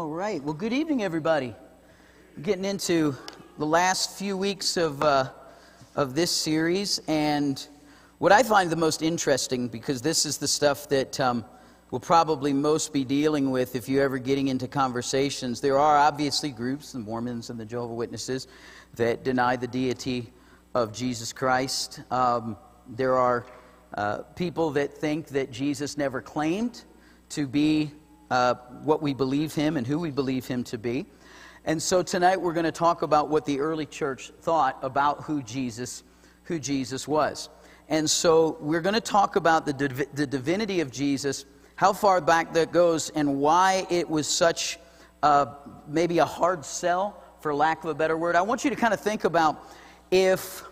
All right. Well, good evening, everybody. Getting into the last few weeks of, uh, of this series, and what I find the most interesting, because this is the stuff that um, we'll probably most be dealing with if you're ever getting into conversations. There are obviously groups, the Mormons and the Jehovah Witnesses, that deny the deity of Jesus Christ. Um, there are uh, people that think that Jesus never claimed to be uh, what we believe him and who we believe him to be. And so tonight we're going to talk about what the early church thought about who Jesus, who Jesus was. And so we're going to talk about the, div- the divinity of Jesus, how far back that goes, and why it was such uh, maybe a hard sell, for lack of a better word. I want you to kind of think about if,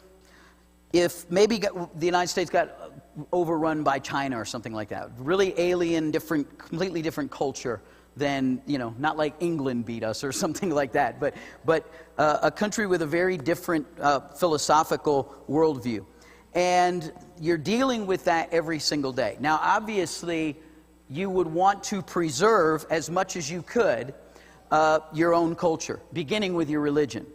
if maybe the United States got overrun by China or something like that. Really alien, different, completely different culture than, you know, not like England beat us or something like that, but, but uh, a country with a very different uh, philosophical worldview. And you're dealing with that every single day. Now, obviously, you would want to preserve as much as you could uh, your own culture, beginning with your religion.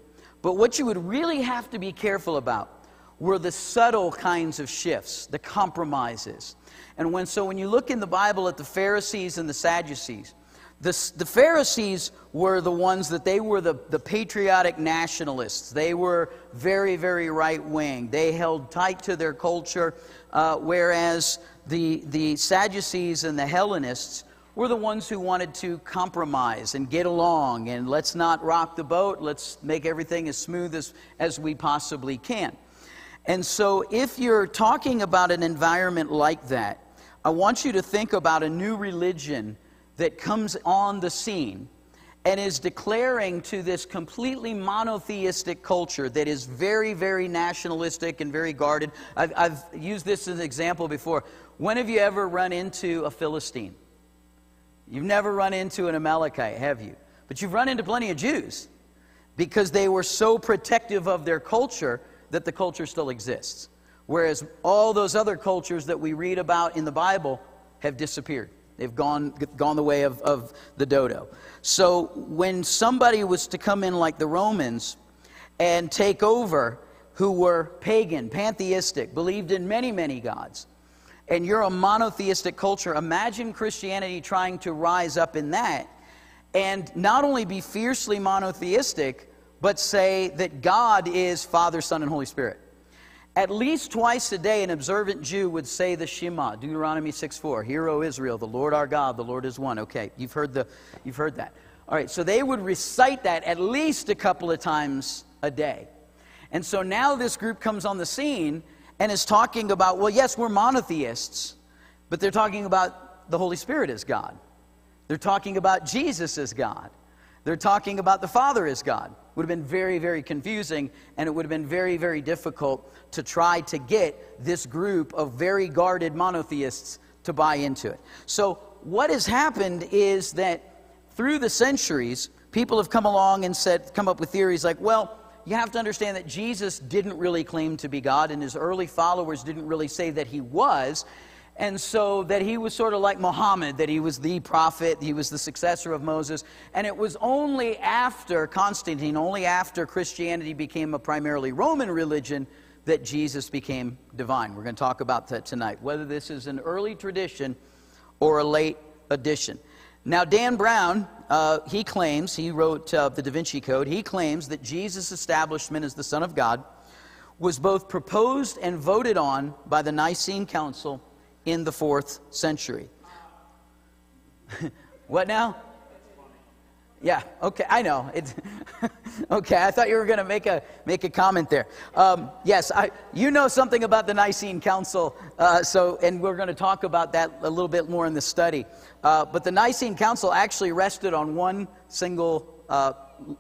But what you would really have to be careful about were the subtle kinds of shifts, the compromises. And when, so when you look in the Bible at the Pharisees and the Sadducees, the, the Pharisees were the ones that they were the, the patriotic nationalists. They were very, very right wing. They held tight to their culture, uh, whereas the, the Sadducees and the Hellenists were the ones who wanted to compromise and get along and let's not rock the boat, let's make everything as smooth as, as we possibly can. And so, if you're talking about an environment like that, I want you to think about a new religion that comes on the scene and is declaring to this completely monotheistic culture that is very, very nationalistic and very guarded. I've, I've, used this as an example before. When have you ever run into a Philistine? You've never run into an Amalekite, have you? But you've run into plenty of Jews because they were so protective of their culture that the culture still exists. Whereas all those other cultures that we read about in the Bible have disappeared. They've gone, gone the way of, of the dodo. So when somebody was to come in like the Romans and take over, who were pagan, pantheistic, believed in many, many gods, and you're a monotheistic culture, imagine Christianity trying to rise up in that and not only be fiercely monotheistic, but say that God is Father, Son, and Holy Spirit. At least twice a day, an observant Jew would say the Shema, Deuteronomy 6 4. Hear, O Israel, the Lord our God, the Lord is one. Okay, you've heard, the, you've heard that. All right, so they would recite that at least a couple of times a day. And so now this group comes on the scene and is talking about, well, yes, we're monotheists, but they're talking about the Holy Spirit as God. They're talking about Jesus as God. They're talking about the Father as God would have been very, very confusing, and it would have been very, very difficult to try to get this group of very guarded monotheists to buy into it. So, what has happened is that through the centuries, people have come along and said, come up with theories like, well, you have to understand that Jesus didn't really claim to be God, and his early followers didn't really say that he was. And so that he was sort of like Muhammad, that he was the prophet, he was the successor of Moses. And it was only after Constantine, only after Christianity became a primarily Roman religion, that Jesus became divine. We're going to talk about that tonight, whether this is an early tradition or a late addition. Now, Dan Brown, uh, he claims, he wrote uh, the Da Vinci Code, he claims that Jesus' establishment as the Son of God was both proposed and voted on by the Nicene Council in the fourth century. what now? Yeah, okay, I know. Okay, I thought you were going to make a, make a comment there. Um, yes, I, you know something about the Nicene Council, uh, so, and we're going to talk about that a little bit more in the study. Uh, but the Nicene Council actually rested on one single uh,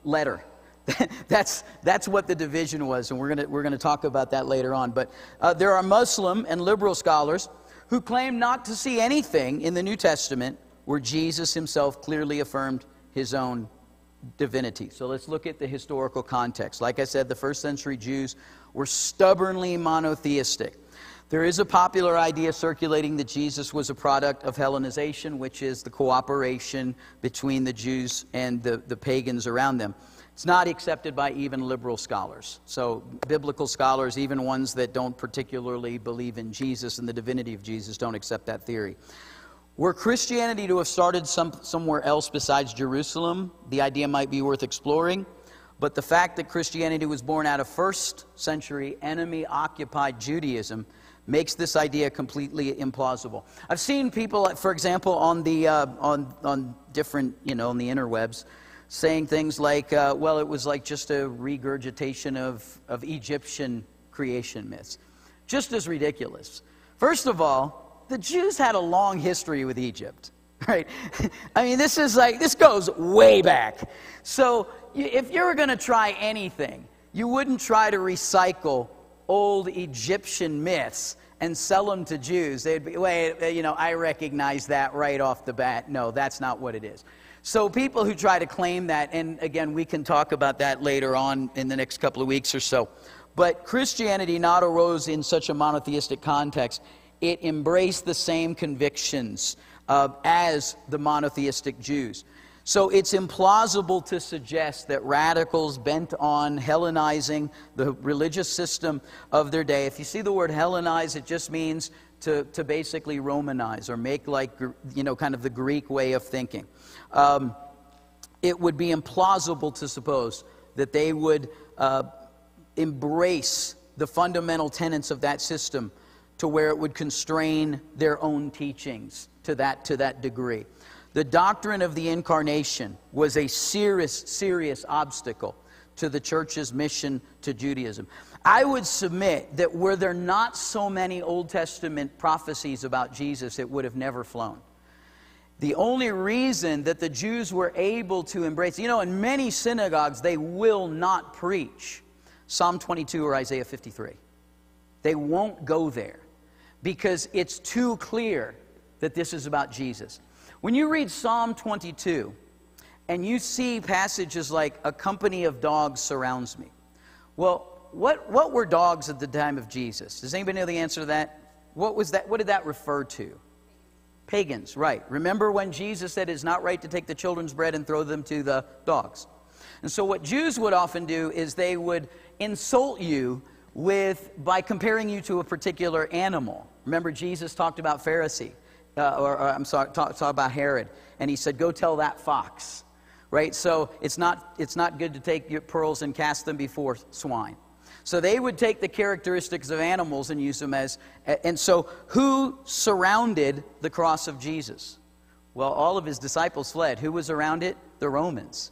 letter. that's, that's what the division was, and we're going we're to talk about that later on. But uh, there are Muslim and liberal scholars who claim not to see anything in the New Testament where Jesus himself clearly affirmed his own divinity. So let's look at the historical context. Like I said, the first century Jews were stubbornly monotheistic. There is a popular idea circulating that Jesus was a product of Hellenization, which is the cooperation between the Jews and the, the pagans around them. It's not accepted by even liberal scholars. So, biblical scholars, even ones that don't particularly believe in Jesus and the divinity of Jesus, don't accept that theory. Were Christianity to have started some, somewhere else besides Jerusalem, the idea might be worth exploring. But the fact that Christianity was born out of first century enemy occupied Judaism makes this idea completely implausible. I've seen people, for example, on the uh, on on different you know on the interwebs, saying things like, uh, "Well, it was like just a regurgitation of of Egyptian creation myths," just as ridiculous. First of all, the Jews had a long history with Egypt. Right? I mean, this is like, this goes way back. So, if you were going to try anything, you wouldn't try to recycle old Egyptian myths and sell them to Jews, they'd be, wait, you know, I recognize that right off the bat. No, that's not what it is. So people who try to claim that, and again, we can talk about that later on in the next couple of weeks or so. But Christianity not arose in such a monotheistic context. It embraced the same convictions uh, as the monotheistic Jews. So it's implausible to suggest that radicals bent on Hellenizing the religious system of their day, if you see the word Hellenize, it just means to, to basically Romanize or make like, you know, kind of the Greek way of thinking. Um, it would be implausible to suppose that they would uh, embrace the fundamental tenets of that system to where it would constrain their own teachings to that, to that degree. The doctrine of the incarnation was a serious, serious obstacle to the church's mission to Judaism. I would submit that were there not so many Old Testament prophecies about Jesus, it would have never flown. The only reason that the Jews were able to embrace, you know, in many synagogues, they will not preach Psalm 22 or Isaiah 53. They won't go there because it's too clear that this is about Jesus. When you read Psalm 22 and you see passages like, a company of dogs surrounds me, well, what, what were dogs at the time of Jesus? Does anybody know the answer to that? What, was that? what did that refer to? Pagans, right. Remember when Jesus said it's not right to take the children's bread and throw them to the dogs? And so, what Jews would often do is they would insult you with by comparing you to a particular animal. Remember, Jesus talked about Pharisee uh, or, or, I'm sorry, talk, talk about Herod, and he said, Go tell that fox. Right? So it's not, it's not good to take your pearls and cast them before swine. So they would take the characteristics of animals and use them as. And so, who surrounded the cross of Jesus? Well, all of his disciples fled. Who was around it? The Romans.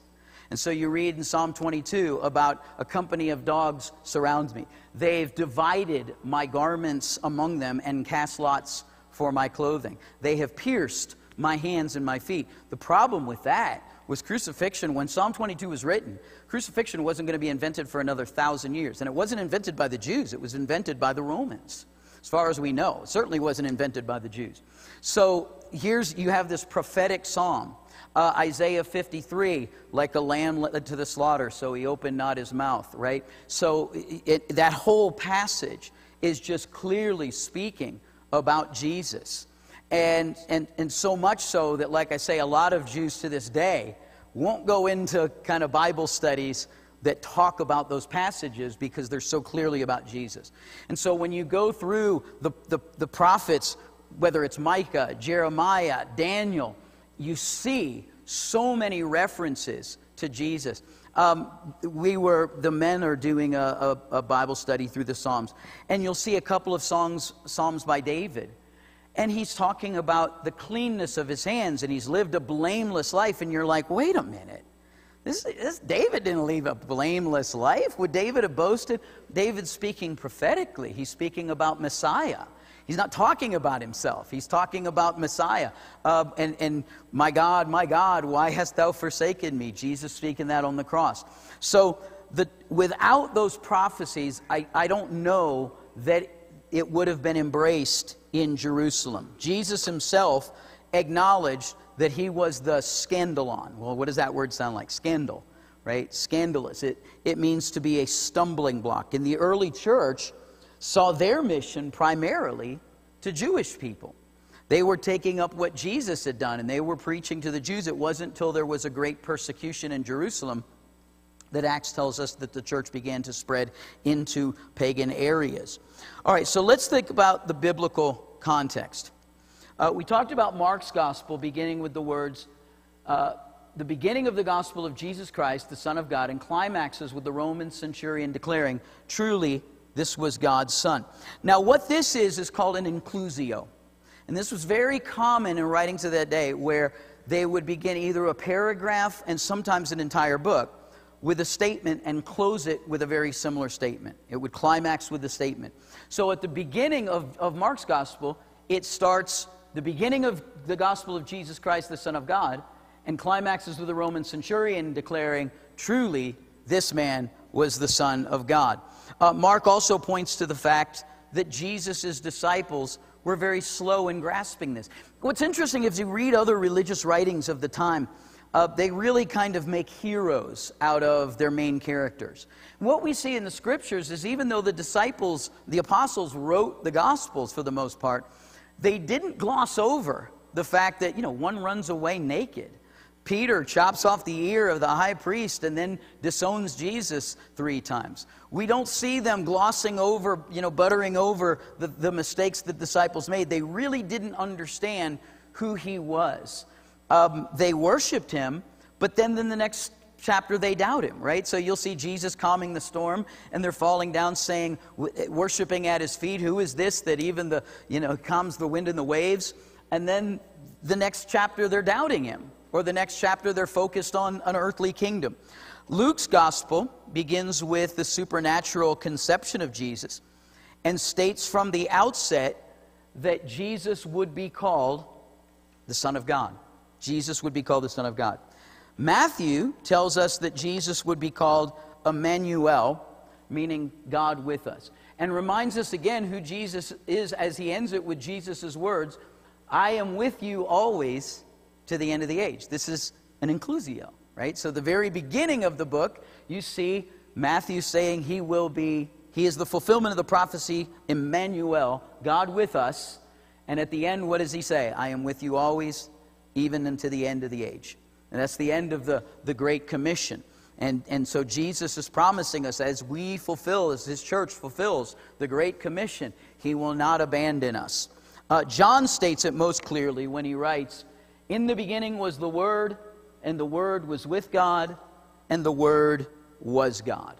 And so you read in Psalm 22 about a company of dogs surrounds me. They've divided my garments among them and cast lots for my clothing. They have pierced my hands and my feet. The problem with that was crucifixion. When Psalm 22 was written, crucifixion wasn't going to be invented for another thousand years. And it wasn't invented by the Jews, it was invented by the Romans, as far as we know. It certainly wasn't invented by the Jews. So here's, you have this prophetic psalm. Uh, Isaiah 53, like a lamb led to the slaughter, so he opened not his mouth, right? So it, that whole passage is just clearly speaking about Jesus. And, and, and so much so that, like I say, a lot of Jews to this day won't go into kind of Bible studies that talk about those passages because they're so clearly about Jesus. And so when you go through the, the, the prophets, whether it's Micah, Jeremiah, Daniel, you see so many references to Jesus. Um, we were, the men are doing a, a, a, Bible study through the Psalms, and you'll see a couple of songs, Psalms by David. And he's talking about the cleanness of his hands, and he's lived a blameless life. And you're like, wait a minute. This, this David didn't live a blameless life. Would David have boasted? David's speaking prophetically. He's speaking about Messiah. He's not talking about himself. He's talking about Messiah. Uh, and, and my God, my God, why hast thou forsaken me? Jesus speaking that on the cross. So the, without those prophecies, I, I don't know that it would have been embraced in Jerusalem. Jesus himself acknowledged that he was the scandalon. Well, what does that word sound like? Scandal, right? Scandalous. It, it means to be a stumbling block. In the early church, saw their mission primarily to Jewish people. They were taking up what Jesus had done and they were preaching to the Jews. It wasn't until there was a great persecution in Jerusalem that Acts tells us that the church began to spread into pagan areas. All right, so let's think about the biblical context. Uh, we talked about Mark's gospel beginning with the words, uh, the beginning of the gospel of Jesus Christ, the Son of God, and climaxes with the Roman centurion declaring, Truly, this was God's Son. Now, what this is, is called an inclusio. And this was very common in writings of that day, where they would begin either a paragraph and sometimes an entire book with a statement and close it with a very similar statement. It would climax with a statement. So at the beginning of, of Mark's gospel, it starts the beginning of the gospel of Jesus Christ, the Son of God, and climaxes with the Roman centurion declaring, Truly, this man was the Son of God. Uh, Mark also points to the fact that Jesus' disciples were very slow in grasping this. What's interesting, if you read other religious writings of the time, uh, they really kind of make heroes out of their main characters. What we see in the scriptures is even though the disciples, the apostles, wrote the gospels for the most part, they didn't gloss over the fact that, you know, one runs away naked. Peter chops off the ear of the high priest and then disowns Jesus three times. We don't see them glossing over, you know, buttering over the, the mistakes the disciples made. They really didn't understand who he was um, they worshiped him, but then in the next chapter they doubt him, right? So you'll see Jesus calming the storm and they're falling down saying, worshiping at his feet, who is this that even the, you know, calms the wind and the waves? And then the next chapter they're doubting him, or the next chapter they're focused on an earthly kingdom. Luke's gospel begins with the supernatural conception of Jesus and states from the outset that Jesus would be called the Son of God. Jesus would be called the Son of God. Matthew tells us that Jesus would be called Emmanuel, meaning God with us, and reminds us again who Jesus is as he ends it with Jesus' words I am with you always to the end of the age. This is an inclusio, right? So, the very beginning of the book, you see Matthew saying he will be, he is the fulfillment of the prophecy, Emmanuel, God with us. And at the end, what does he say? I am with you always even unto the end of the age. And that's the end of the, the Great Commission. And, and so Jesus is promising us as we fulfill, as his church fulfills the Great Commission, he will not abandon us. Uh, John states it most clearly when he writes, In the beginning was the Word, and the Word was with God, and the Word was God.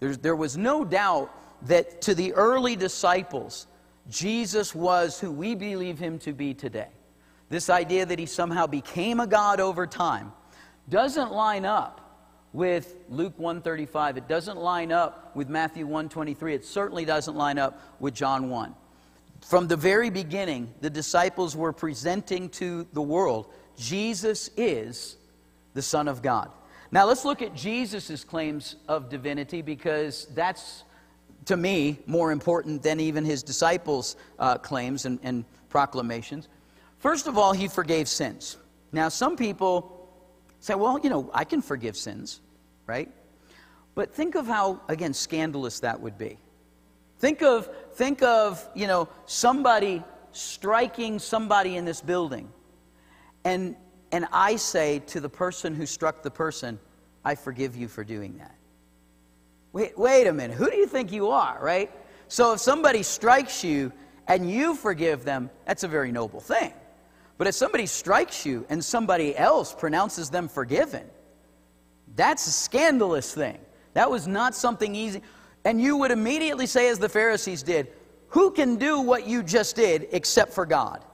There's, there was no doubt that to the early disciples, Jesus was who we believe him to be today this idea that he somehow became a god over time doesn't line up with Luke 135. It doesn't line up with Matthew 123. It certainly doesn't line up with John 1. From the very beginning, the disciples were presenting to the world Jesus is the Son of God. Now let's look at Jesus' claims of divinity because that's, to me, more important than even his disciples' uh, claims and, and proclamations. First of all, he forgave sins. Now, some people say, well, you know, I can forgive sins, right? But think of how, again, scandalous that would be. Think of, think of, you know, somebody striking somebody in this building. And, and I say to the person who struck the person, I forgive you for doing that. Wait, wait a minute. Who do you think you are, right? So if somebody strikes you and you forgive them, that's a very noble thing. But if somebody strikes you and somebody else pronounces them forgiven, that's a scandalous thing. That was not something easy. And you would immediately say, as the Pharisees did, Who can do what you just did except for God?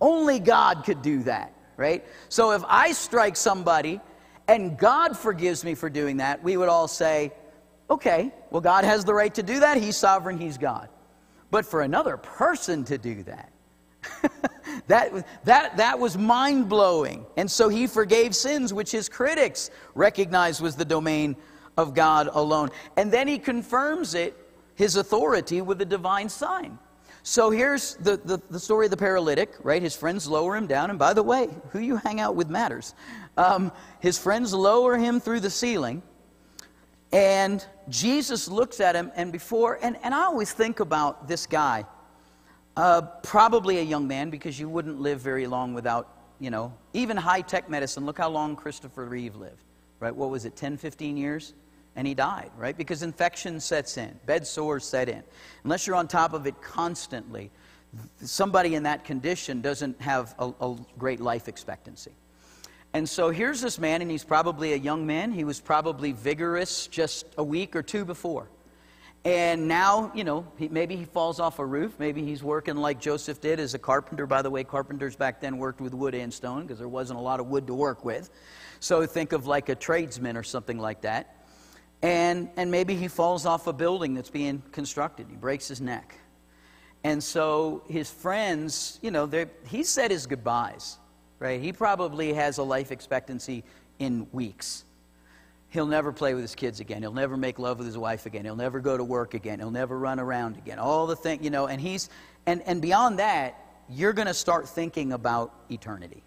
Only God could do that, right? So if I strike somebody and God forgives me for doing that, we would all say, Okay, well, God has the right to do that. He's sovereign, He's God. But for another person to do that, that, that, that was mind blowing. And so he forgave sins which his critics recognized was the domain of God alone. And then he confirms it, his authority, with a divine sign. So here's the, the, the, story of the paralytic, right? His friends lower him down. And by the way, who you hang out with matters. Um, his friends lower him through the ceiling. And Jesus looks at him, and before, and, and I always think about this guy, uh, probably a young man, because you wouldn't live very long without, you know, even high tech medicine. Look how long Christopher Reeve lived, right? What was it, 10, 15 years? And he died, right? Because infection sets in, bed sores set in. Unless you're on top of it constantly, somebody in that condition doesn't have a, a great life expectancy. And so here's this man, and he's probably a young man. He was probably vigorous just a week or two before. And now, you know, he, maybe he falls off a roof. Maybe he's working like Joseph did as a carpenter. By the way, carpenters back then worked with wood and stone because there wasn't a lot of wood to work with. So think of like a tradesman or something like that. And, and maybe he falls off a building that's being constructed. He breaks his neck. And so his friends, you know, he said his goodbyes right? He probably has a life expectancy in weeks. He'll never play with his kids again. He'll never make love with his wife again. He'll never go to work again. He'll never run around again. All the thing, you know, and he's and and beyond that, you're going to start thinking about eternity.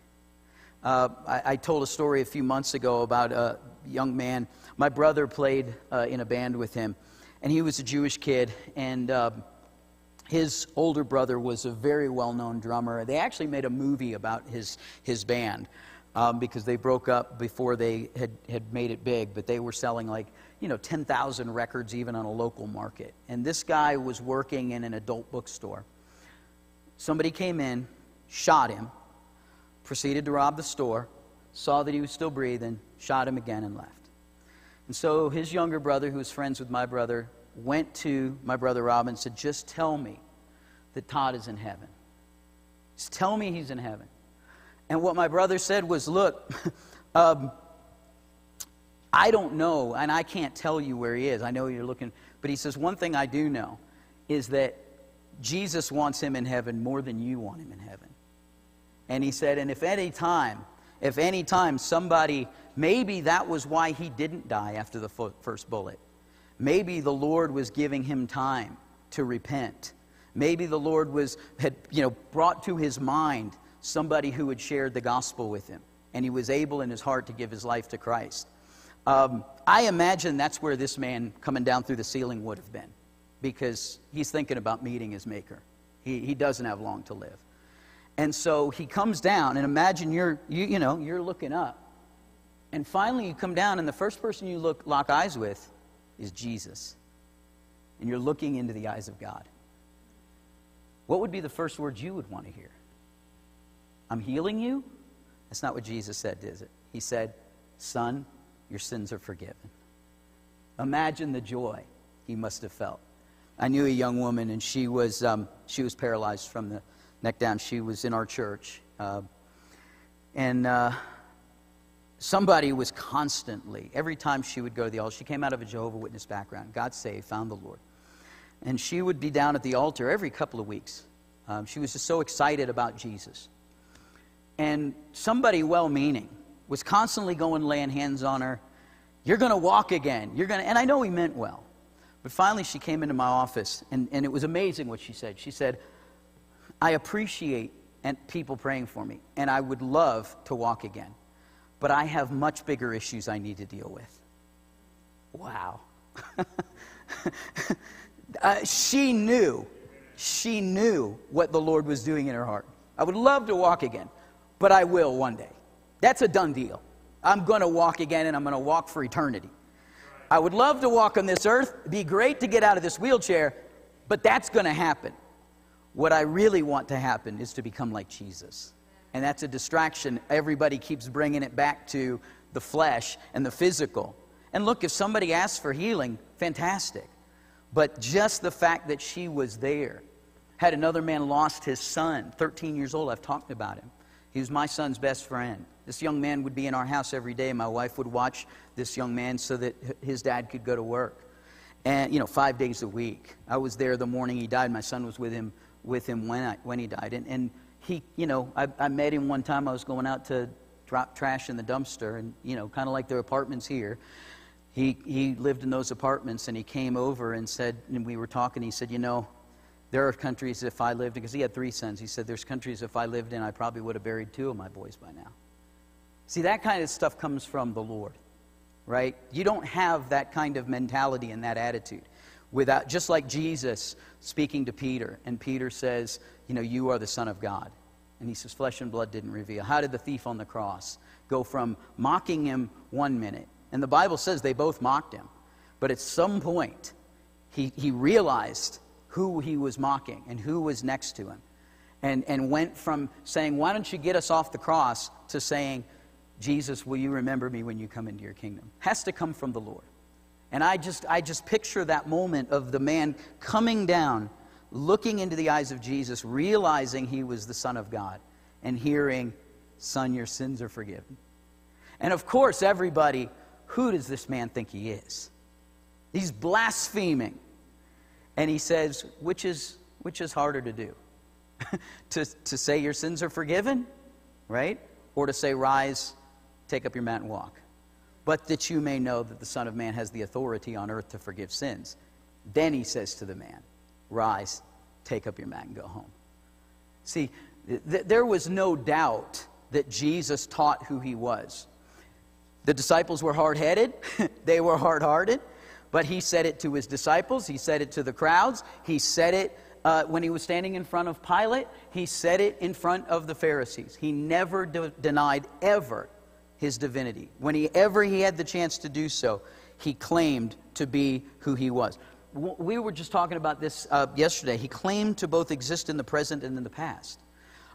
Uh, I, I, told a story a few months ago about a young man. My brother played uh, in a band with him, and he was a Jewish kid, and. Uh, his older brother was a very well known drummer. They actually made a movie about his, his band um, because they broke up before they had, had made it big, but they were selling like, you know, 10,000 records even on a local market. And this guy was working in an adult bookstore. Somebody came in, shot him, proceeded to rob the store, saw that he was still breathing, shot him again, and left. And so his younger brother, who was friends with my brother, went to my brother Robin and said, Just tell me that Todd is in heaven. Just tell me he's in heaven. And what my brother said was, Look, um, I don't know, and I can't tell you where he is. I know you're looking, but he says, One thing I do know is that Jesus wants him in heaven more than you want him in heaven. And he said, And if any time, if any time somebody, maybe that was why he didn't die after the first bullet Maybe the Lord was giving him time to repent. Maybe the Lord was, had you know, brought to his mind somebody who had shared the gospel with him, and he was able in his heart to give his life to Christ. Um, I imagine that's where this man coming down through the ceiling would have been, because he's thinking about meeting his Maker. He, he doesn't have long to live. And so he comes down, and imagine you're, you, you know, you're looking up. And finally, you come down, and the first person you look, lock eyes with is Jesus. And you're looking into the eyes of God. What would be the first words you would want to hear? I'm healing you? That's not what Jesus said, is it? He said, Son, your sins are forgiven. Imagine the joy he must have felt. I knew a young woman, and she was, um, she was paralyzed from the neck down. She was in our church. Uh, and uh, somebody was constantly, every time she would go to the altar, she came out of a Jehovah Witness background, got saved, found the Lord. And she would be down at the altar every couple of weeks. Um, she was just so excited about Jesus. And somebody well meaning was constantly going laying hands on her. You're going to walk again. You're going to, and I know he meant well. But finally, she came into my office, and, and it was amazing what she said. She said, I appreciate and people praying for me, and I would love to walk again but I have much bigger issues I need to deal with. Wow. uh, she knew, she knew what the Lord was doing in her heart. I would love to walk again, but I will one day. That's a done deal. I'm going to walk again and I'm going to walk for eternity. I would love to walk on this earth. Be great to get out of this wheelchair, but that's going to happen. What I really want to happen is to become like Jesus and that's a distraction. Everybody keeps bringing it back to the flesh and the physical. And look, if somebody asks for healing, fantastic. But just the fact that she was there. Had another man lost his son, 13 years old, I've talked about him. He was my son's best friend. This young man would be in our house every day. My wife would watch this young man so that his dad could go to work. And, you know, five days a week. I was there the morning he died. My son was with him, with him when, I, when he died. And, and he, you know, I, I met him one time. I was going out to drop trash in the dumpster, and, you know, kind of like their apartments here. He, he lived in those apartments, and he came over and said, and we were talking, he said, you know, there are countries if I lived, because he had three sons, he said, there's countries if I lived in, I probably would have buried two of my boys by now. See, that kind of stuff comes from the Lord. right? You don't have that kind of mentality and that attitude. Without, just like Jesus speaking to Peter, and Peter says, You know, you are the Son of God. And he says, Flesh and blood didn't reveal. How did the thief on the cross go from mocking him one minute? And the Bible says they both mocked him. But at some point, he, he realized who he was mocking and who was next to him. And, and went from saying, Why don't you get us off the cross, to saying, Jesus, will you remember me when you come into your kingdom? Has to come from the Lord. And I just, I just picture that moment of the man coming down, looking into the eyes of Jesus, realizing he was the Son of God, and hearing, Son, your sins are forgiven. And of course, everybody, who does this man think he is? He's blaspheming. And he says, which is, which is harder to do? to, to say your sins are forgiven, right? Or to say, rise, take up your mat and walk. But that you may know that the Son of Man has the authority on earth to forgive sins. Then he says to the man, rise, take up your mat and go home. See, th- there was no doubt that Jesus taught who he was. The disciples were hard headed, they were hard hearted. But he said it to his disciples, he said it to the crowds, he said it uh, when he was standing in front of Pilate, he said it in front of the Pharisees. He never de- denied ever his divinity. Whenever he had the chance to do so, he claimed to be who he was. We were just talking about this uh, yesterday. He claimed to both exist in the present and in the past.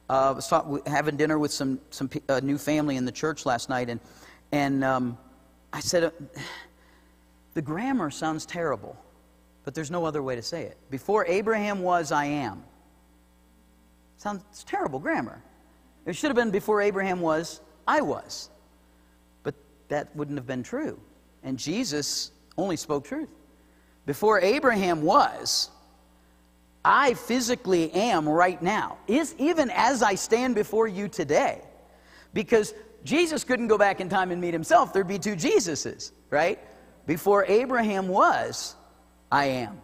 Uh, was having dinner with some, some uh, new family in the church last night, and, and um, I said, uh, the grammar sounds terrible, but there's no other way to say it. Before Abraham was, I am. Sounds terrible grammar. It should have been before Abraham was, I was. That wouldn't have been true. And Jesus only spoke truth. Before Abraham was, I physically am right now, is even as I stand before you today. Because Jesus couldn't go back in time and meet himself. There'd be two Jesuses, right? Before Abraham was, I am.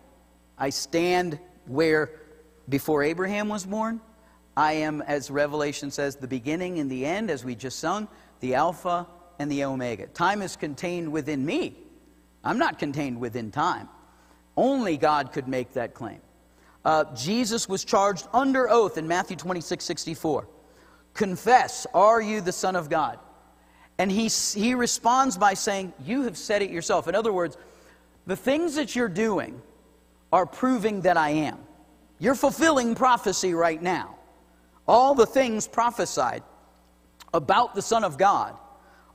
I stand where before Abraham was born, I am, as Revelation says, the beginning and the end, as we just sung, the Alpha and the Omega. Time is contained within me. I'm not contained within time. Only God could make that claim. Uh, Jesus was charged under oath in Matthew 26 64. Confess, are you the Son of God? And he, he responds by saying, You have said it yourself. In other words, the things that you're doing are proving that I am. You're fulfilling prophecy right now. All the things prophesied about the Son of God,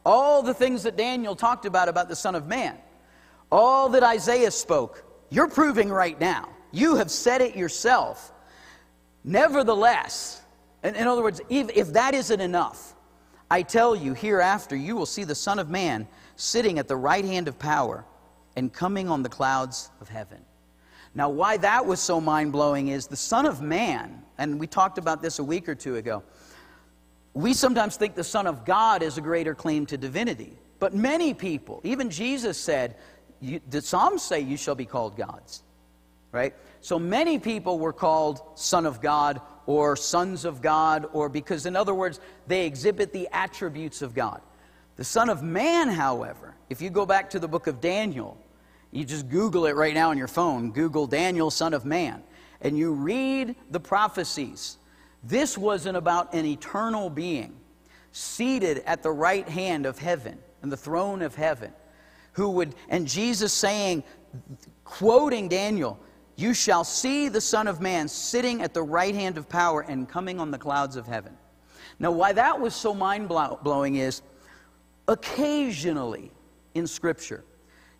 all the things that Daniel talked about about the Son of Man, all that Isaiah spoke, you're proving right now. You have said it yourself. Nevertheless, in, in other words, if, if that isn't enough, I tell you, hereafter you will see the Son of Man sitting at the right hand of power and coming on the clouds of heaven. Now, why that was so mind blowing is the Son of Man, and we talked about this a week or two ago. We sometimes think the Son of God is a greater claim to divinity. But many people, even Jesus said, the Psalms say you shall be called gods, right? So many people were called Son of God or sons of God, or because, in other words, they exhibit the attributes of God. The Son of Man, however, if you go back to the book of Daniel, you just Google it right now on your phone, Google Daniel, Son of Man, and you read the prophecies. This wasn't about an eternal being seated at the right hand of heaven, and the throne of heaven, who would, and Jesus saying, quoting Daniel, you shall see the Son of Man sitting at the right hand of power and coming on the clouds of heaven. Now, why that was so mind blowing is occasionally in Scripture,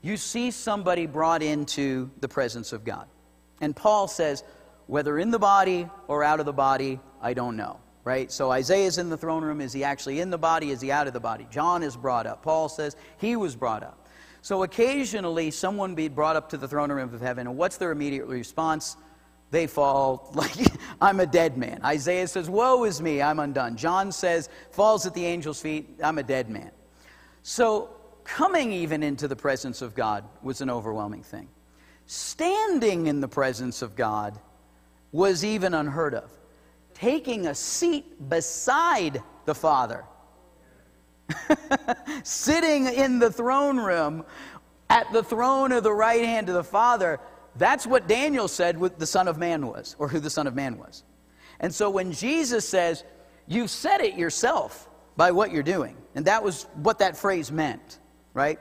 you see somebody brought into the presence of God. And Paul says, whether in the body or out of the body, I don't know. Right? So Isaiah is in the throne room. Is he actually in the body? Is he out of the body? John is brought up. Paul says he was brought up. So occasionally, someone be brought up to the throne room of heaven, and what's their immediate response? They fall like, I'm a dead man. Isaiah says, Woe is me, I'm undone. John says, falls at the angel's feet, I'm a dead man. So, coming even into the presence of God was an overwhelming thing. Standing in the presence of God was even unheard of. Taking a seat beside the Father sitting in the throne room at the throne of the right hand of the Father. That's what Daniel said what the Son of Man was, or who the Son of Man was. And so when Jesus says, You've said it yourself by what you're doing, and that was what that phrase meant, right?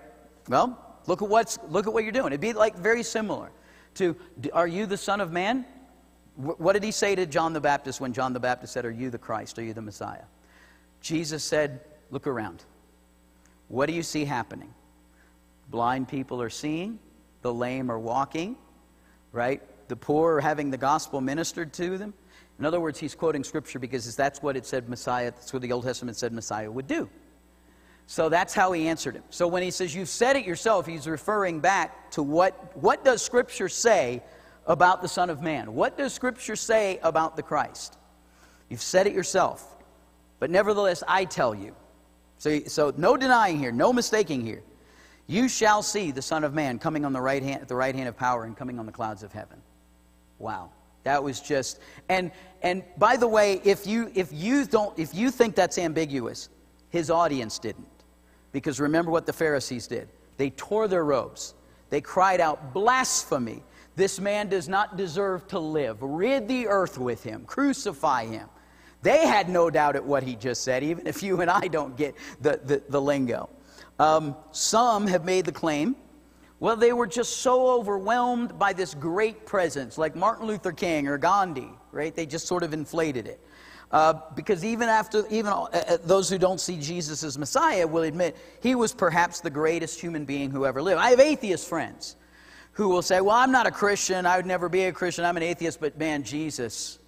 Well, look at, what's, look at what you're doing. It'd be like very similar to, Are you the Son of Man? What did he say to John the Baptist when John the Baptist said, Are you the Christ? Are you the Messiah? Jesus said, Look around. What do you see happening? Blind people are seeing, the lame are walking, right? The poor are having the gospel ministered to them. In other words, he's quoting scripture because that's what it said Messiah, that's what the Old Testament said Messiah would do. So that's how he answered him. So when he says, You've said it yourself, he's referring back to what, what does scripture say about the Son of Man? What does scripture say about the Christ? You've said it yourself. But nevertheless, I tell you. So, so no denying here, no mistaking here. You shall see the Son of Man coming on the right hand, at the right hand of power and coming on the clouds of heaven. Wow. That was just and and by the way, if you if you don't if you think that's ambiguous, his audience didn't. Because remember what the Pharisees did. They tore their robes. They cried out, Blasphemy! This man does not deserve to live. Rid the earth with him. Crucify him. They had no doubt at what he just said, even if you and I don't get the, the, the lingo. Um, some have made the claim well, they were just so overwhelmed by this great presence, like Martin Luther King or Gandhi, right? They just sort of inflated it. Uh, because even after, even uh, uh, those who don't see Jesus as Messiah will admit he was perhaps the greatest human being who ever lived. I have atheist friends who will say, Well, I'm not a Christian. I would never be a Christian. I'm an atheist. But man, Jesus,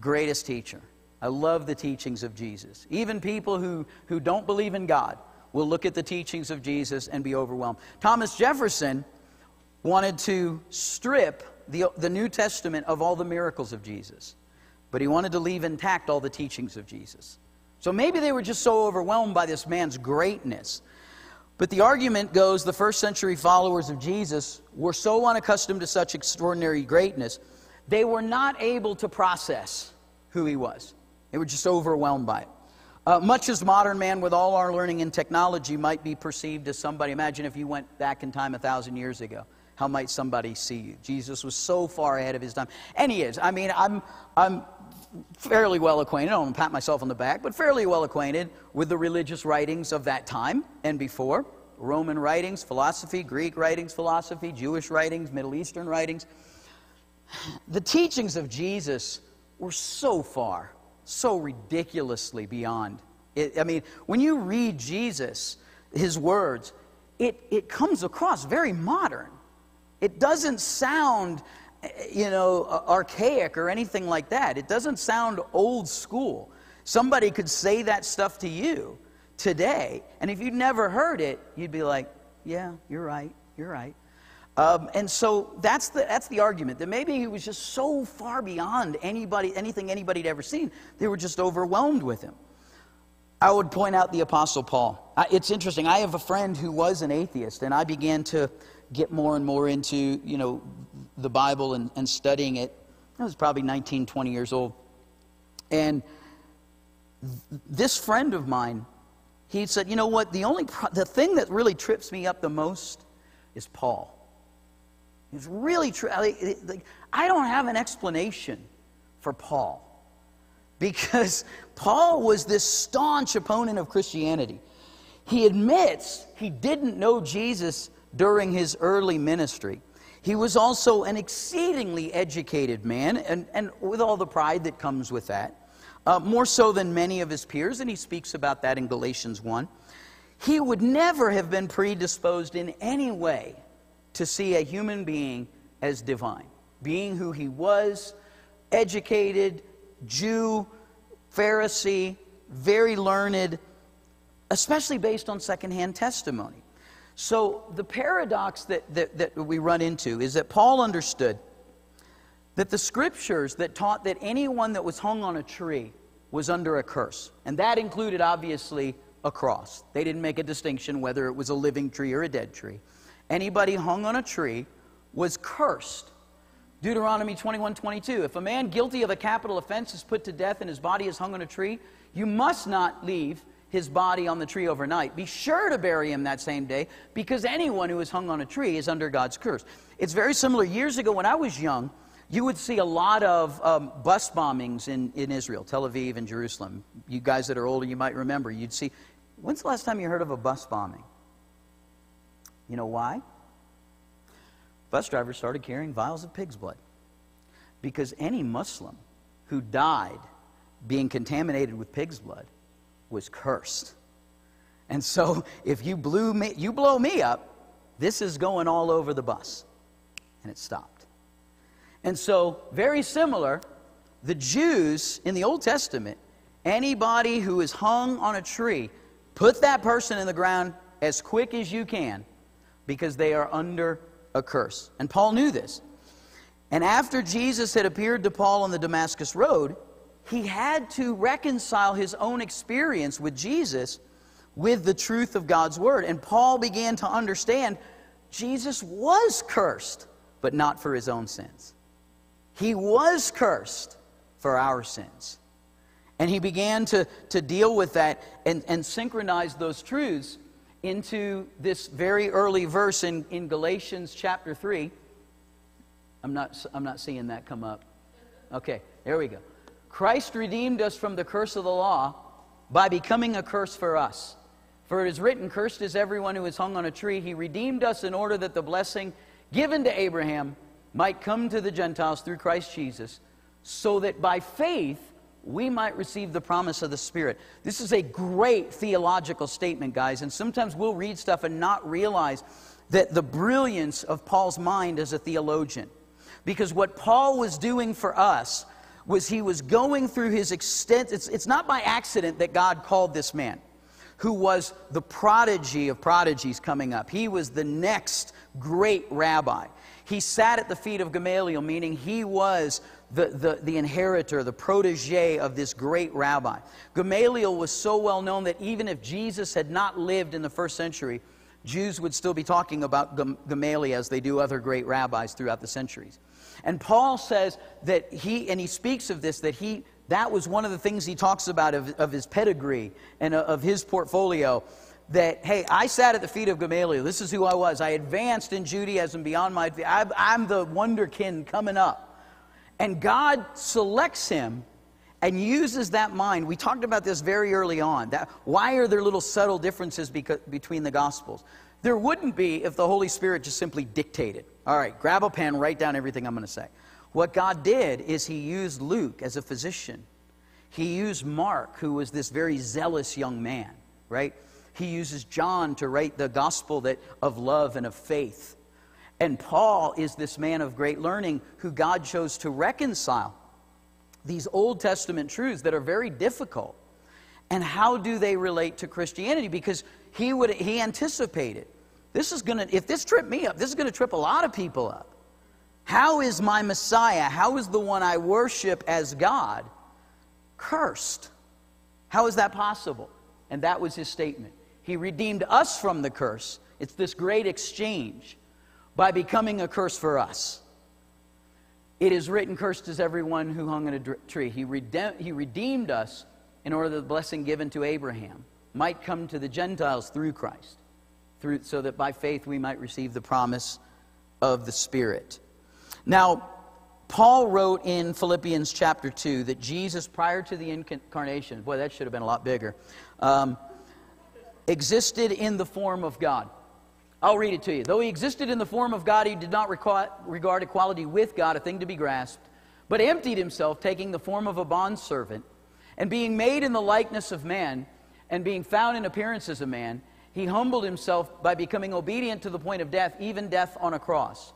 greatest teacher. I love the teachings of Jesus. Even people who, who don't believe in God will look at the teachings of Jesus and be overwhelmed. Thomas Jefferson wanted to strip the, the New Testament of all the miracles of Jesus, but he wanted to leave intact all the teachings of Jesus. So maybe they were just so overwhelmed by this man's greatness. But the argument goes the first century followers of Jesus were so unaccustomed to such extraordinary greatness, they were not able to process who he was. They were just overwhelmed by it. Uh, much as modern man, with all our learning and technology, might be perceived as somebody. Imagine if you went back in time a thousand years ago. How might somebody see you? Jesus was so far ahead of his time. And he is. I mean, I'm, I'm fairly well acquainted, I don't pat myself on the back, but fairly well acquainted with the religious writings of that time and before. Roman writings, philosophy, Greek writings, philosophy, Jewish writings, Middle Eastern writings. The teachings of Jesus were so far so ridiculously beyond. It, I mean, when you read Jesus, his words, it, it comes across very modern. It doesn't sound, you know, archaic or anything like that. It doesn't sound old school. Somebody could say that stuff to you today, and if you'd never heard it, you'd be like, yeah, you're right, you're right. Um, and so that's the, that's the argument that maybe he was just so far beyond anybody, anything anybody'd ever seen, they were just overwhelmed with him. I would point out the Apostle Paul. It's interesting. I have a friend who was an atheist, and I began to get more and more into you know the Bible and, and studying it. I was probably 19, 20 years old. And th- this friend of mine, he said, you know what, the only pro- the thing that really trips me up the most is Paul. It's really true. I don't have an explanation for Paul because Paul was this staunch opponent of Christianity. He admits he didn't know Jesus during his early ministry. He was also an exceedingly educated man, and, and with all the pride that comes with that, uh, more so than many of his peers, and he speaks about that in Galatians 1. He would never have been predisposed in any way to see a human being as divine, being who he was, educated, Jew, Pharisee, very learned, especially based on secondhand testimony. So, the paradox that, that, that we run into is that Paul understood that the scriptures that taught that anyone that was hung on a tree was under a curse. And that included, obviously, a cross. They didn't make a distinction whether it was a living tree or a dead tree anybody hung on a tree was cursed. Deuteronomy 21 22. If a man guilty of a capital offense is put to death and his body is hung on a tree, you must not leave his body on the tree overnight. Be sure to bury him that same day because anyone who is hung on a tree is under God's curse. It's very similar. Years ago, when I was young, you would see a lot of um, bus bombings in, in Israel, Tel Aviv and Jerusalem. You guys that are older, you might remember. You'd see. When's the last time you heard of a bus bombing? You know why? Bus drivers started carrying vials of pig's blood. Because any Muslim who died being contaminated with pig's blood was cursed. And so if you blew me, you blow me up, this is going all over the bus. And it stopped. And so, very similar, the Jews in the Old Testament, anybody who is hung on a tree, put that person in the ground as quick as you can because they are under a curse. And Paul knew this. And after Jesus had appeared to Paul on the Damascus Road, he had to reconcile his own experience with Jesus with the truth of God's word. And Paul began to understand Jesus was cursed, but not for his own sins. He was cursed for our sins. And he began to, to deal with that and, and synchronize those truths into this very early verse in, in Galatians chapter 3. I'm not, I'm not seeing that come up. Okay, there we go. Christ redeemed us from the curse of the law by becoming a curse for us. For it is written, Cursed is everyone who is hung on a tree. He redeemed us in order that the blessing given to Abraham might come to the Gentiles through Christ Jesus, so that by faith we might receive the promise of the Spirit. This is a great theological statement, guys, and sometimes we'll read stuff and not realize that the brilliance of Paul's mind as a theologian. Because what Paul was doing for us was he was going through his extent. It's, it's not by accident that God called this man, who was the prodigy of prodigies coming up. He was the next great rabbi. He sat at the feet of Gamaliel, meaning he was the, the, the inheritor, the protege of this great rabbi. Gamaliel was so well known that even if Jesus had not lived in the first century, Jews would still be talking about Gamaliel as they do other great rabbis throughout the centuries. And Paul says that he, and he speaks of this, that he, that was one of the things he talks about of, of his pedigree and of his portfolio. That, hey, I sat at the feet of Gamaliel. This is who I was. I advanced in Judaism beyond my. I'm the wonderkin coming up. And God selects him and uses that mind. We talked about this very early on. That, why are there little subtle differences beca- between the Gospels? There wouldn't be if the Holy Spirit just simply dictated. All right, grab a pen, write down everything I'm going to say. What God did is He used Luke as a physician. He used Mark, who was this very zealous young man, right? He uses John to write the gospel that, of love and of faith. And Paul is this man of great learning who God chose to reconcile these Old Testament truths that are very difficult. And how do they relate to Christianity? Because he would he anticipated this is going to, if this tripped me up, this is going to trip a lot of people up. How is my Messiah, how is the one I worship as God, cursed? How is that possible? And that was his statement. He redeemed us from the curse. It's this great exchange by becoming a curse for us. It is written, Cursed is everyone who hung on a tree. He, rede- he redeemed us in order that the blessing given to Abraham might come to the Gentiles through Christ through, so that by faith we might receive the promise of the Spirit. Now, Paul wrote in Philippians chapter 2 that Jesus, prior to the incarnation, boy, that should have been a lot bigger, um, existed in the form of God. I'll read it to you. Though he existed in the form of God, he did not regard equality with God a thing to be grasped, but emptied himself, taking the form of a bondservant, and being made in the likeness of man, and being found in appearance as a man, he humbled himself by becoming obedient to the point of death, even death on a cross.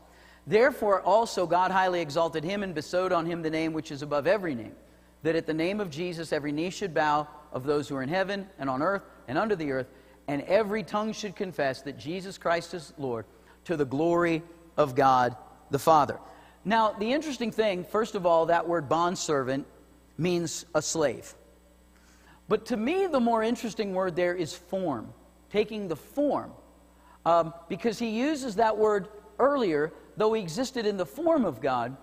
Therefore, also God highly exalted him and bestowed on him the name which is above every name, that at the name of Jesus every knee should bow of those who are in heaven and on earth and under the earth, and every tongue should confess that Jesus Christ is Lord to the glory of God the Father. Now, the interesting thing, first of all, that word bondservant means a slave. But to me, the more interesting word there is form taking the form. Um, because he uses that word earlier, though he existed in the form of God,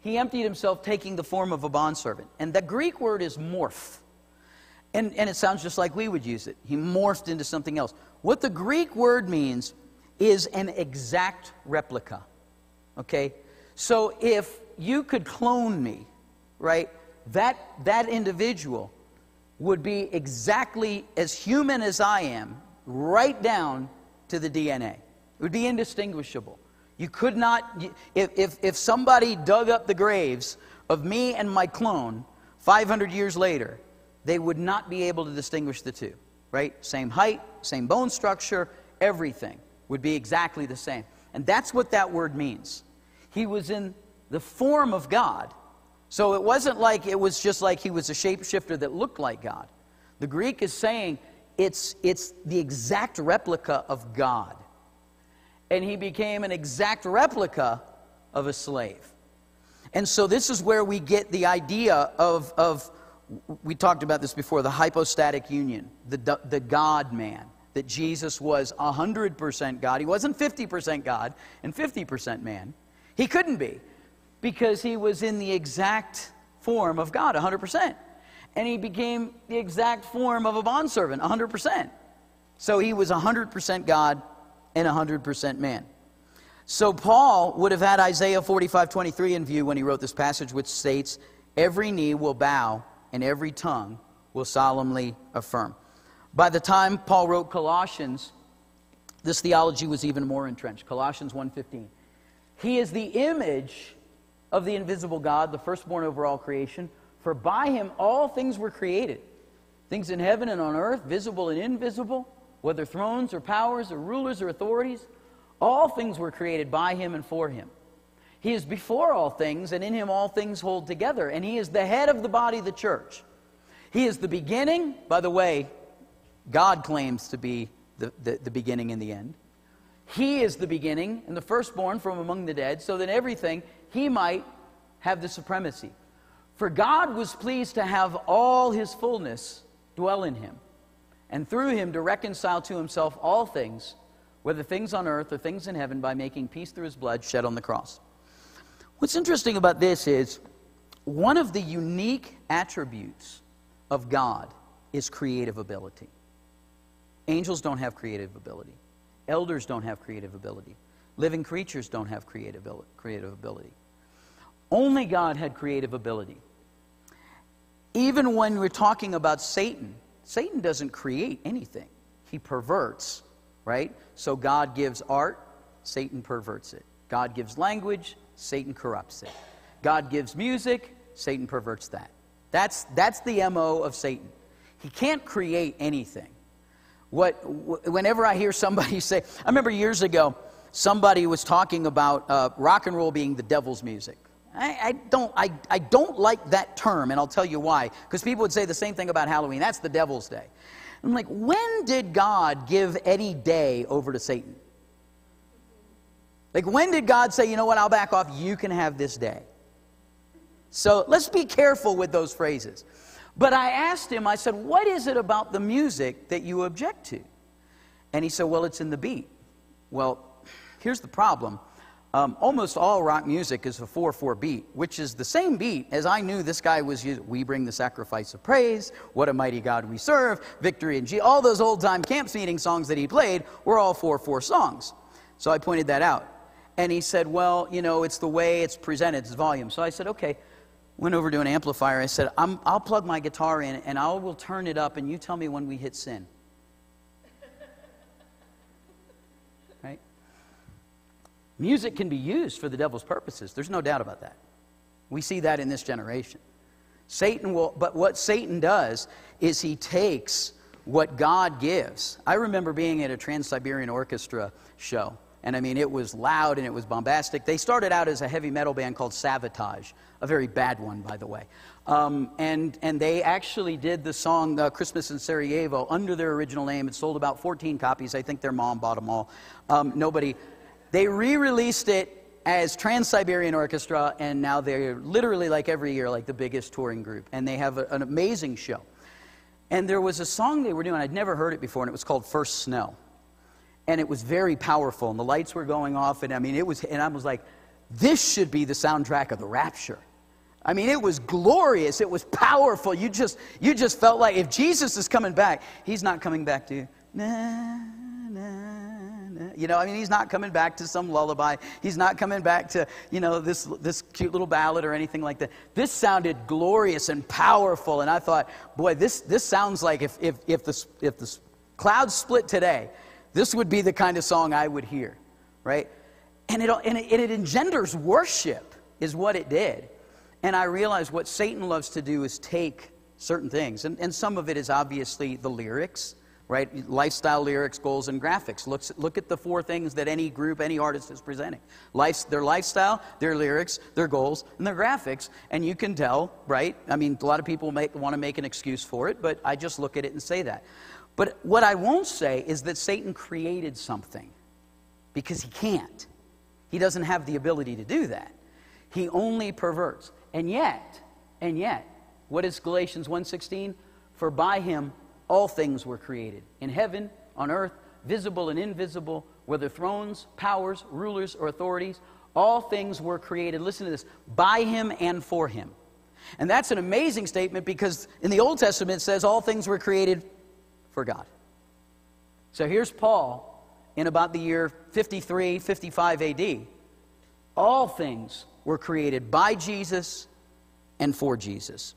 he emptied himself taking the form of a bondservant. And the Greek word is morph. And, and it sounds just like we would use it. He morphed into something else. What the Greek word means is an exact replica. Okay? So if you could clone me, right, that, that individual would be exactly as human as I am, right down to the DNA. It would be indistinguishable. You could not, if, if, if somebody dug up the graves of me and my clone 500 years later, they would not be able to distinguish the two, right? Same height, same bone structure, everything would be exactly the same. And that's what that word means. He was in the form of God. So it wasn't like it was just like he was a shapeshifter that looked like God. The Greek is saying it's, it's the exact replica of God and he became an exact replica of a slave. And so this is where we get the idea of, of we talked about this before, the hypostatic union, the, the God man, that Jesus was 100% God. He wasn't 50% God and 50% man. He couldn't be because he was in the exact form of God, 100%. And he became the exact form of a bondservant, 100%. So he was 100% God and 100% man. So Paul would have had Isaiah 45 23 in view when he wrote this passage, which states, Every knee will bow and every tongue will solemnly affirm. By the time Paul wrote Colossians, this theology was even more entrenched. Colossians 1:15. He is the image of the invisible God, the firstborn over all creation, for by him all things were created. Things in heaven and on earth, visible and invisible, whether thrones or powers or rulers or authorities, all things were created by him and for him. He is before all things, and in him all things hold together. And he is the head of the body, the church. He is the beginning. By the way, God claims to be the, the, the beginning and the end. He is the beginning and the firstborn from among the dead, so that everything he might have the supremacy. For God was pleased to have all his fullness dwell in him and through him to reconcile to himself all things, whether things on earth or things in heaven, by making peace through his blood shed on the cross. What's interesting about this is one of the unique attributes of God is creative ability. Angels don't have creative ability. Elders don't have creative ability. Living creatures don't have creative ability. Only God had creative ability. Even when we're talking about Satan, Satan doesn't create anything, he perverts, right? So God gives art, Satan perverts it. God gives language, Satan corrupts it. God gives music, Satan perverts that. That's, that's the MO of Satan. He can't create anything. What, whenever I hear somebody say, I remember years ago, somebody was talking about uh, rock and roll being the devil's music. I, I, don't, I, I don't like that term, and I'll tell you why. Because people would say the same thing about Halloween. That's the devil's day. I'm like, when did God give any day over to Satan? Like, when did God say, you know what, I'll back off, you can have this day? So let's be careful with those phrases. But I asked him, I said, what is it about the music that you object to? And he said, well, it's in the beat. Well, here's the problem um, almost all rock music is a 4 4 beat, which is the same beat as I knew this guy was using. We bring the sacrifice of praise, what a mighty God we serve, victory in G. All those old time camp meeting songs that he played were all 4 4 songs. So I pointed that out. And he said, Well, you know, it's the way it's presented, it's volume. So I said, Okay. Went over to an amplifier. I said, i will plug my guitar in and I will turn it up, and you tell me when we hit sin. Music can be used for the devil's purposes. There's no doubt about that. We see that in this generation. Satan will, but what Satan does is he takes what God gives. I remember being at a Trans Siberian Orchestra show, and I mean, it was loud and it was bombastic. They started out as a heavy metal band called Savatage, a very bad one, by the way. Um, and, and they actually did the song uh, Christmas in Sarajevo under their original name. It sold about 14 copies. I think their mom bought them all. Um, nobody, they re released it as Trans Siberian Orchestra, and now they're literally like every year, like the biggest touring group. And they have a, an amazing show. And there was a song they were doing, I'd never heard it before, and it was called First Snow. And it was very powerful, and the lights were going off, and I mean, it was, and I was like, this should be the soundtrack of the rapture. I mean, it was glorious. It was powerful. You just, you just felt like if Jesus is coming back, he's not coming back to you. Nah, nah. You know, I mean, he's not coming back to some lullaby. He's not coming back to, you know, this, this cute little ballad or anything like that. This sounded glorious and powerful. And I thought, boy, this, this sounds like if, if, if, the, if the clouds split today, this would be the kind of song I would hear, right? And it, and it, it engenders worship, is what it did. And I realized what Satan loves to do is take certain things, and, and some of it is obviously the lyrics, right? Lifestyle lyrics, goals, and graphics. Look, look at the four things that any group, any artist is presenting Life, their lifestyle, their lyrics, their goals, and their graphics. And you can tell, right? I mean, a lot of people make, want to make an excuse for it, but I just look at it and say that. But what I won't say is that Satan created something because he can't. He doesn't have the ability to do that. He only perverts. And yet, and yet, what is Galatians 1:16? For by him all things were created, in heaven, on earth, visible and invisible, whether thrones, powers, rulers, or authorities, all things were created. Listen to this by him and for him. And that's an amazing statement because in the Old Testament it says all things were created for God. So here's Paul in about the year 53, 55 AD. All things were created by Jesus and for Jesus.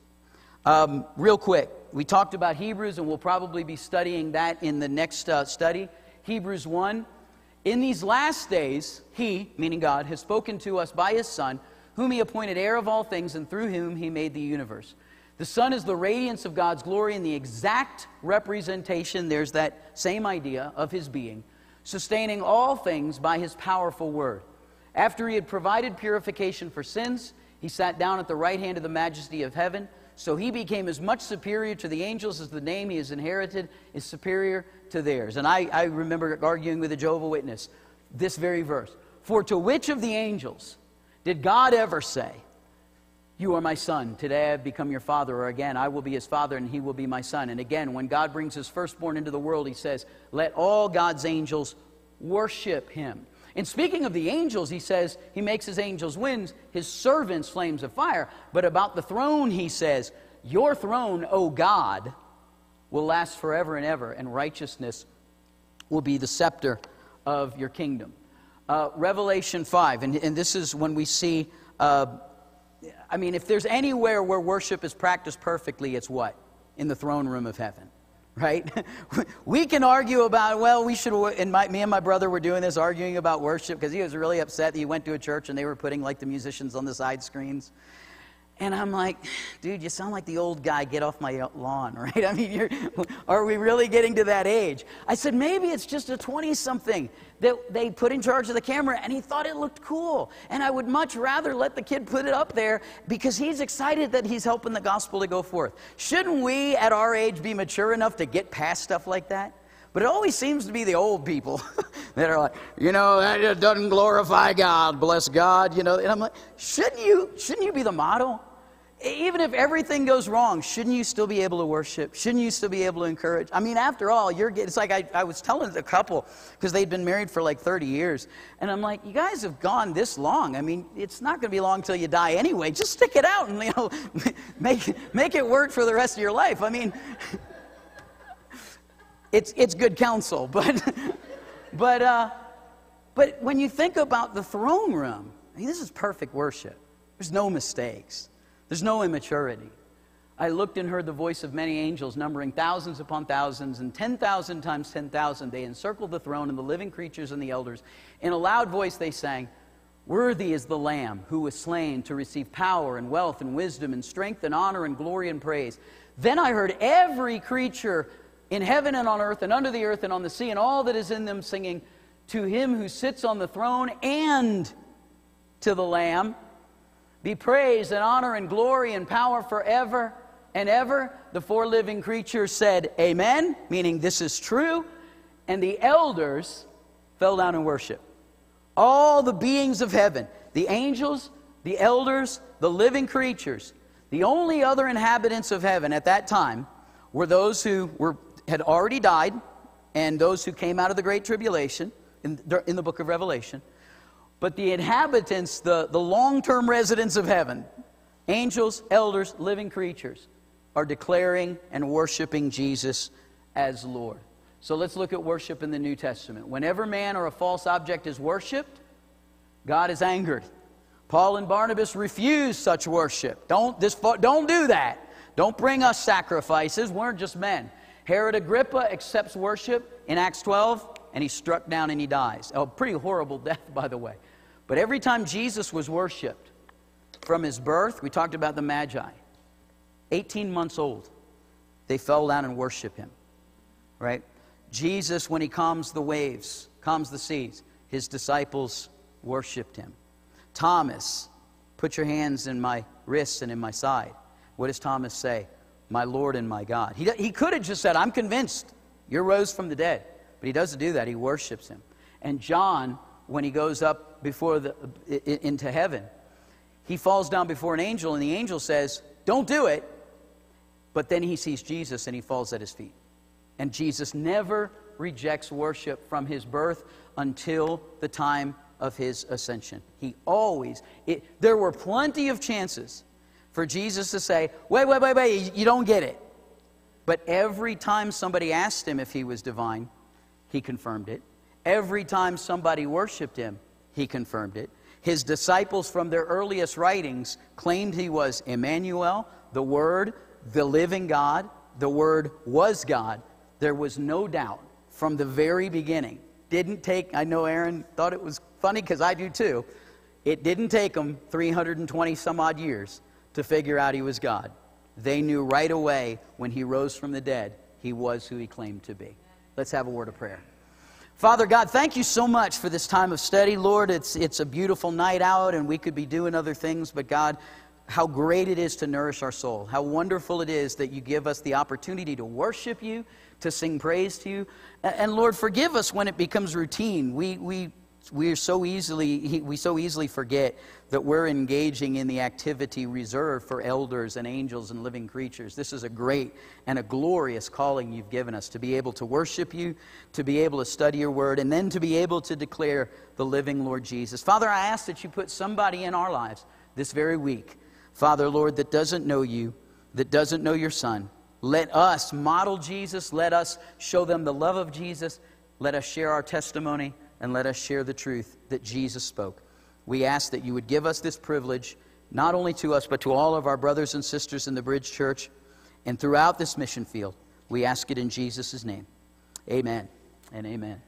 Um, real quick, we talked about Hebrews, and we'll probably be studying that in the next uh, study. Hebrews 1. In these last days, He, meaning God, has spoken to us by His Son, whom He appointed heir of all things, and through whom He made the universe. The Son is the radiance of God's glory and the exact representation, there's that same idea, of His being, sustaining all things by His powerful word. After he had provided purification for sins, he sat down at the right hand of the majesty of heaven. So he became as much superior to the angels as the name he has inherited is superior to theirs. And I, I remember arguing with a Jehovah Witness this very verse. For to which of the angels did God ever say, You are my son, today I have become your father, or again, I will be his father and he will be my son? And again, when God brings his firstborn into the world, he says, Let all God's angels worship him. And speaking of the angels, he says he makes his angels winds, his servants flames of fire. But about the throne, he says, Your throne, O God, will last forever and ever, and righteousness will be the scepter of your kingdom. Uh, Revelation 5, and, and, this is when we see, uh, I mean, if there's anywhere where worship is practiced perfectly, it's what? In the throne room of heaven right? we can argue about, well, we should, and my, me and my brother were doing this, arguing about worship, because he was really upset that he went to a church and they were putting like the musicians on the side screens. And I'm like, dude, you sound like the old guy, get off my lawn, right? I mean, are we really getting to that age? I said, maybe it's just a 20 something that they put in charge of the camera and he thought it looked cool. And I would much rather let the kid put it up there because he's excited that he's helping the gospel to go forth. Shouldn't we at our age be mature enough to get past stuff like that? But it always seems to be the old people that are like, you know, that doesn't glorify God, bless God, you know. And I'm like, shouldn't you, shouldn't you be the model? Even if everything goes wrong, shouldn't you still be able to worship? Shouldn't you still be able to encourage? I mean, after all, you're it's like I, I was telling a couple because they'd been married for like 30 years. And I'm like, you guys have gone this long. I mean, it's not going to be long until you die anyway. Just stick it out and, you know, make, make it work for the rest of your life. I mean, it's, it's good counsel, but, but, uh, but when you think about the throne room, I mean, this is perfect worship. There's no mistakes. There's no immaturity. I looked and heard the voice of many angels, numbering thousands upon thousands, and 10,000 times 10,000. They encircled the throne and the living creatures and the elders. In a loud voice, they sang, Worthy is the Lamb who was slain to receive power and wealth and wisdom and strength and honor and glory and praise. Then I heard every creature in heaven and on earth and under the earth and on the sea and all that is in them singing, To him who sits on the throne and to the Lamb be praise and honor and glory and power forever and ever. The four living creatures said, Amen, meaning this is true. And the elders fell down and worship. All the beings of heaven, the angels, the elders, the living creatures, the only other inhabitants of heaven at that time were those who were, had already died and those who came out of the Great Tribulation in, in the book of Revelation. But the inhabitants, the, the long term residents of heaven, Angels, elders, living creatures are declaring and worshiping Jesus as Lord. So let's look at worship in the New Testament. Whenever man or a false object is worshiped, God is angered. Paul and Barnabas refused such worship. Don't, this, don't do that. Don't bring us sacrifices. We're just men. Herod Agrippa accepts worship in Acts 12, and he's struck down and he dies. A pretty horrible death, by the way. But every time Jesus was worshiped, from his birth, we talked about the Magi, 18 months old, they fell down and worship him, right? Jesus, when he calms the waves, calms the seas, his disciples worshiped him. Thomas, put your hands in my wrists and in my side. What does Thomas say? My Lord and my God. He, he could have just said, I'm convinced you're rose from the dead. But he doesn't do that. He worships him. And John, when he goes up before the, into heaven, he falls down before an angel, and the angel says, Don't do it. But then he sees Jesus and he falls at his feet. And Jesus never rejects worship from his birth until the time of his ascension. He always, it, there were plenty of chances for Jesus to say, wait, wait, wait, wait, you don't get it. But every time somebody asked him if he was divine, he confirmed it. Every time somebody worshiped him, he confirmed it. His disciples from their earliest writings claimed he was Emmanuel, the Word, the living God. The Word was God. There was no doubt from the very beginning. Didn't take, I know Aaron thought it was funny because I do too. It didn't take them 320 some odd years to figure out he was God. They knew right away when he rose from the dead, he was who he claimed to be. Let's have a word of prayer. Father God, thank you so much for this time of study. Lord, it's, it's a beautiful night out and we could be doing other things, but God, how great it is to nourish our soul. How wonderful it is that you give us the opportunity to worship you, to sing praise to you. And Lord, forgive us when it becomes routine. We, we we are so easily we so easily forget that we're engaging in the activity reserved for elders and angels and living creatures. This is a great and a glorious calling you've given us to be able to worship you to be able to study your word and then to be able to declare the living lord jesus. Father i ask that you put somebody in our lives this very week father lord that doesn't know you that doesn't know your son. Let us model jesus. Let us show them the love of jesus. Let us share our testimony and let us share the truth that Jesus spoke. We ask that you would give us this privilege, not only to us, but to all of our brothers and sisters in the Bridge Church and throughout this mission field. We ask it in Jesus' name. Amen and amen.